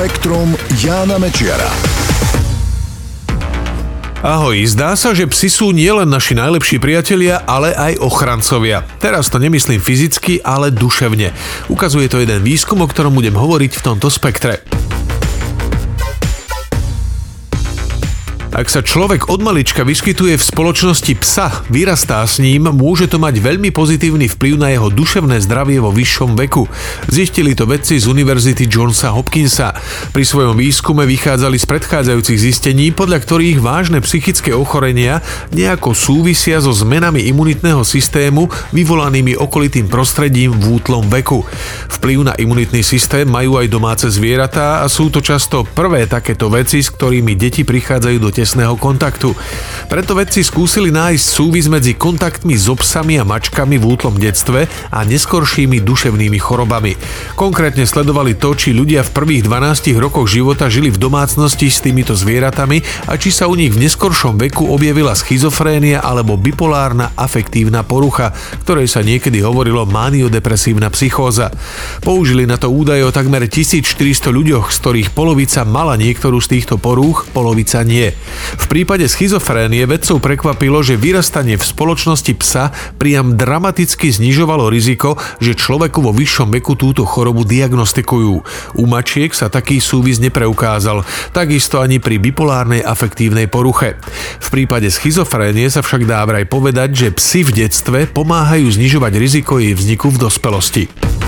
Spektrum Jána Mečiara. Ahoj, zdá sa, že psi sú nielen naši najlepší priatelia, ale aj ochrancovia. Teraz to nemyslím fyzicky, ale duševne. Ukazuje to jeden výskum, o ktorom budem hovoriť v tomto spektre. Ak sa človek od malička vyskytuje v spoločnosti psa, vyrastá s ním, môže to mať veľmi pozitívny vplyv na jeho duševné zdravie vo vyššom veku. Zistili to vedci z Univerzity Johnsa Hopkinsa. Pri svojom výskume vychádzali z predchádzajúcich zistení, podľa ktorých vážne psychické ochorenia nejako súvisia so zmenami imunitného systému vyvolanými okolitým prostredím v útlom veku. Vplyv na imunitný systém majú aj domáce zvieratá a sú to často prvé takéto veci, s ktorými deti prichádzajú do tesného kontaktu. Preto vedci skúsili nájsť súvis medzi kontaktmi s obsami a mačkami v útlom detstve a neskoršími duševnými chorobami. Konkrétne sledovali to, či ľudia v prvých 12 rokoch života žili v domácnosti s týmito zvieratami a či sa u nich v neskoršom veku objavila schizofrénia alebo bipolárna afektívna porucha, ktorej sa niekedy hovorilo maniodepresívna psychóza. Použili na to údaje o takmer 1400 ľuďoch, z ktorých polovica mala niektorú z týchto porúch, polovica nie. V prípade schizofrénie vedcov prekvapilo, že vyrastanie v spoločnosti psa priam dramaticky znižovalo riziko, že človeku vo vyššom veku túto chorobu diagnostikujú. U mačiek sa taký súvis nepreukázal, takisto ani pri bipolárnej afektívnej poruche. V prípade schizofrénie sa však dá vraj povedať, že psy v detstve pomáhajú znižovať riziko jej vzniku v dospelosti.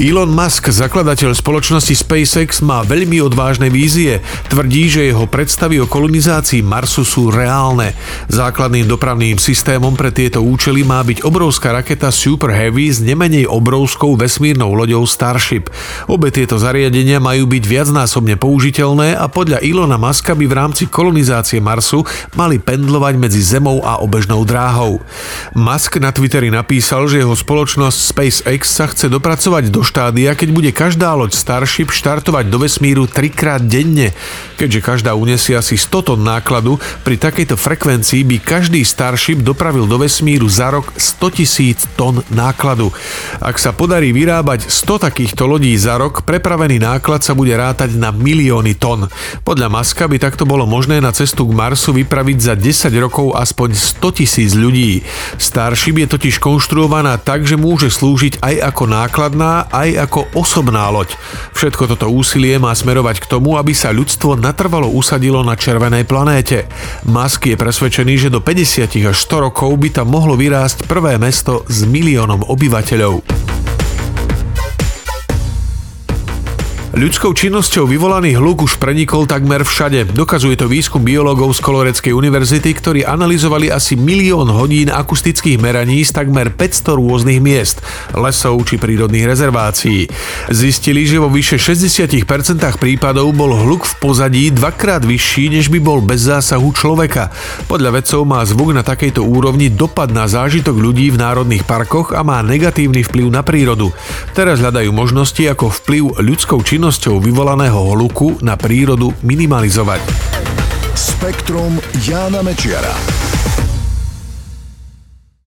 Elon Musk, zakladateľ spoločnosti SpaceX, má veľmi odvážne vízie. Tvrdí, že jeho predstavy o kolonizácii Marsu sú reálne. Základným dopravným systémom pre tieto účely má byť obrovská raketa Super Heavy s nemenej obrovskou vesmírnou loďou Starship. Obe tieto zariadenia majú byť viacnásobne použiteľné a podľa Ilona Muska by v rámci kolonizácie Marsu mali pendlovať medzi Zemou a obežnou dráhou. Musk na Twitteri napísal, že jeho spoločnosť SpaceX sa chce dopracovať do štádia, keď bude každá loď Starship štartovať do vesmíru trikrát denne. Keďže každá unesie asi 100 tón nákladu, pri takejto frekvencii by každý Starship dopravil do vesmíru za rok 100 tisíc tón nákladu. Ak sa podarí vyrábať 100 takýchto lodí za rok, prepravený náklad sa bude rátať na milióny tón. Podľa Maska by takto bolo možné na cestu k Marsu vypraviť za 10 rokov aspoň 100 tisíc ľudí. Starship je totiž konštruovaná tak, že môže slúžiť aj ako nákladná, aj ako osobná loď. Všetko toto úsilie má smerovať k tomu, aby sa ľudstvo natrvalo usadilo na červenej planéte. Musk je presvedčený, že do 50 až 100 rokov by tam mohlo vyrásť prvé mesto s miliónom obyvateľov. Ľudskou činnosťou vyvolaný hluk už prenikol takmer všade. Dokazuje to výskum biológov z Koloreckej univerzity, ktorí analyzovali asi milión hodín akustických meraní z takmer 500 rôznych miest, lesov či prírodných rezervácií. Zistili, že vo vyše 60% prípadov bol hluk v pozadí dvakrát vyšší, než by bol bez zásahu človeka. Podľa vedcov má zvuk na takejto úrovni dopad na zážitok ľudí v národných parkoch a má negatívny vplyv na prírodu. Teraz hľadajú možnosti, ako vplyv ľudskou činnosťou činnosťou vyvolaného holuku na prírodu minimalizovať. Spektrum Jána Mečiara.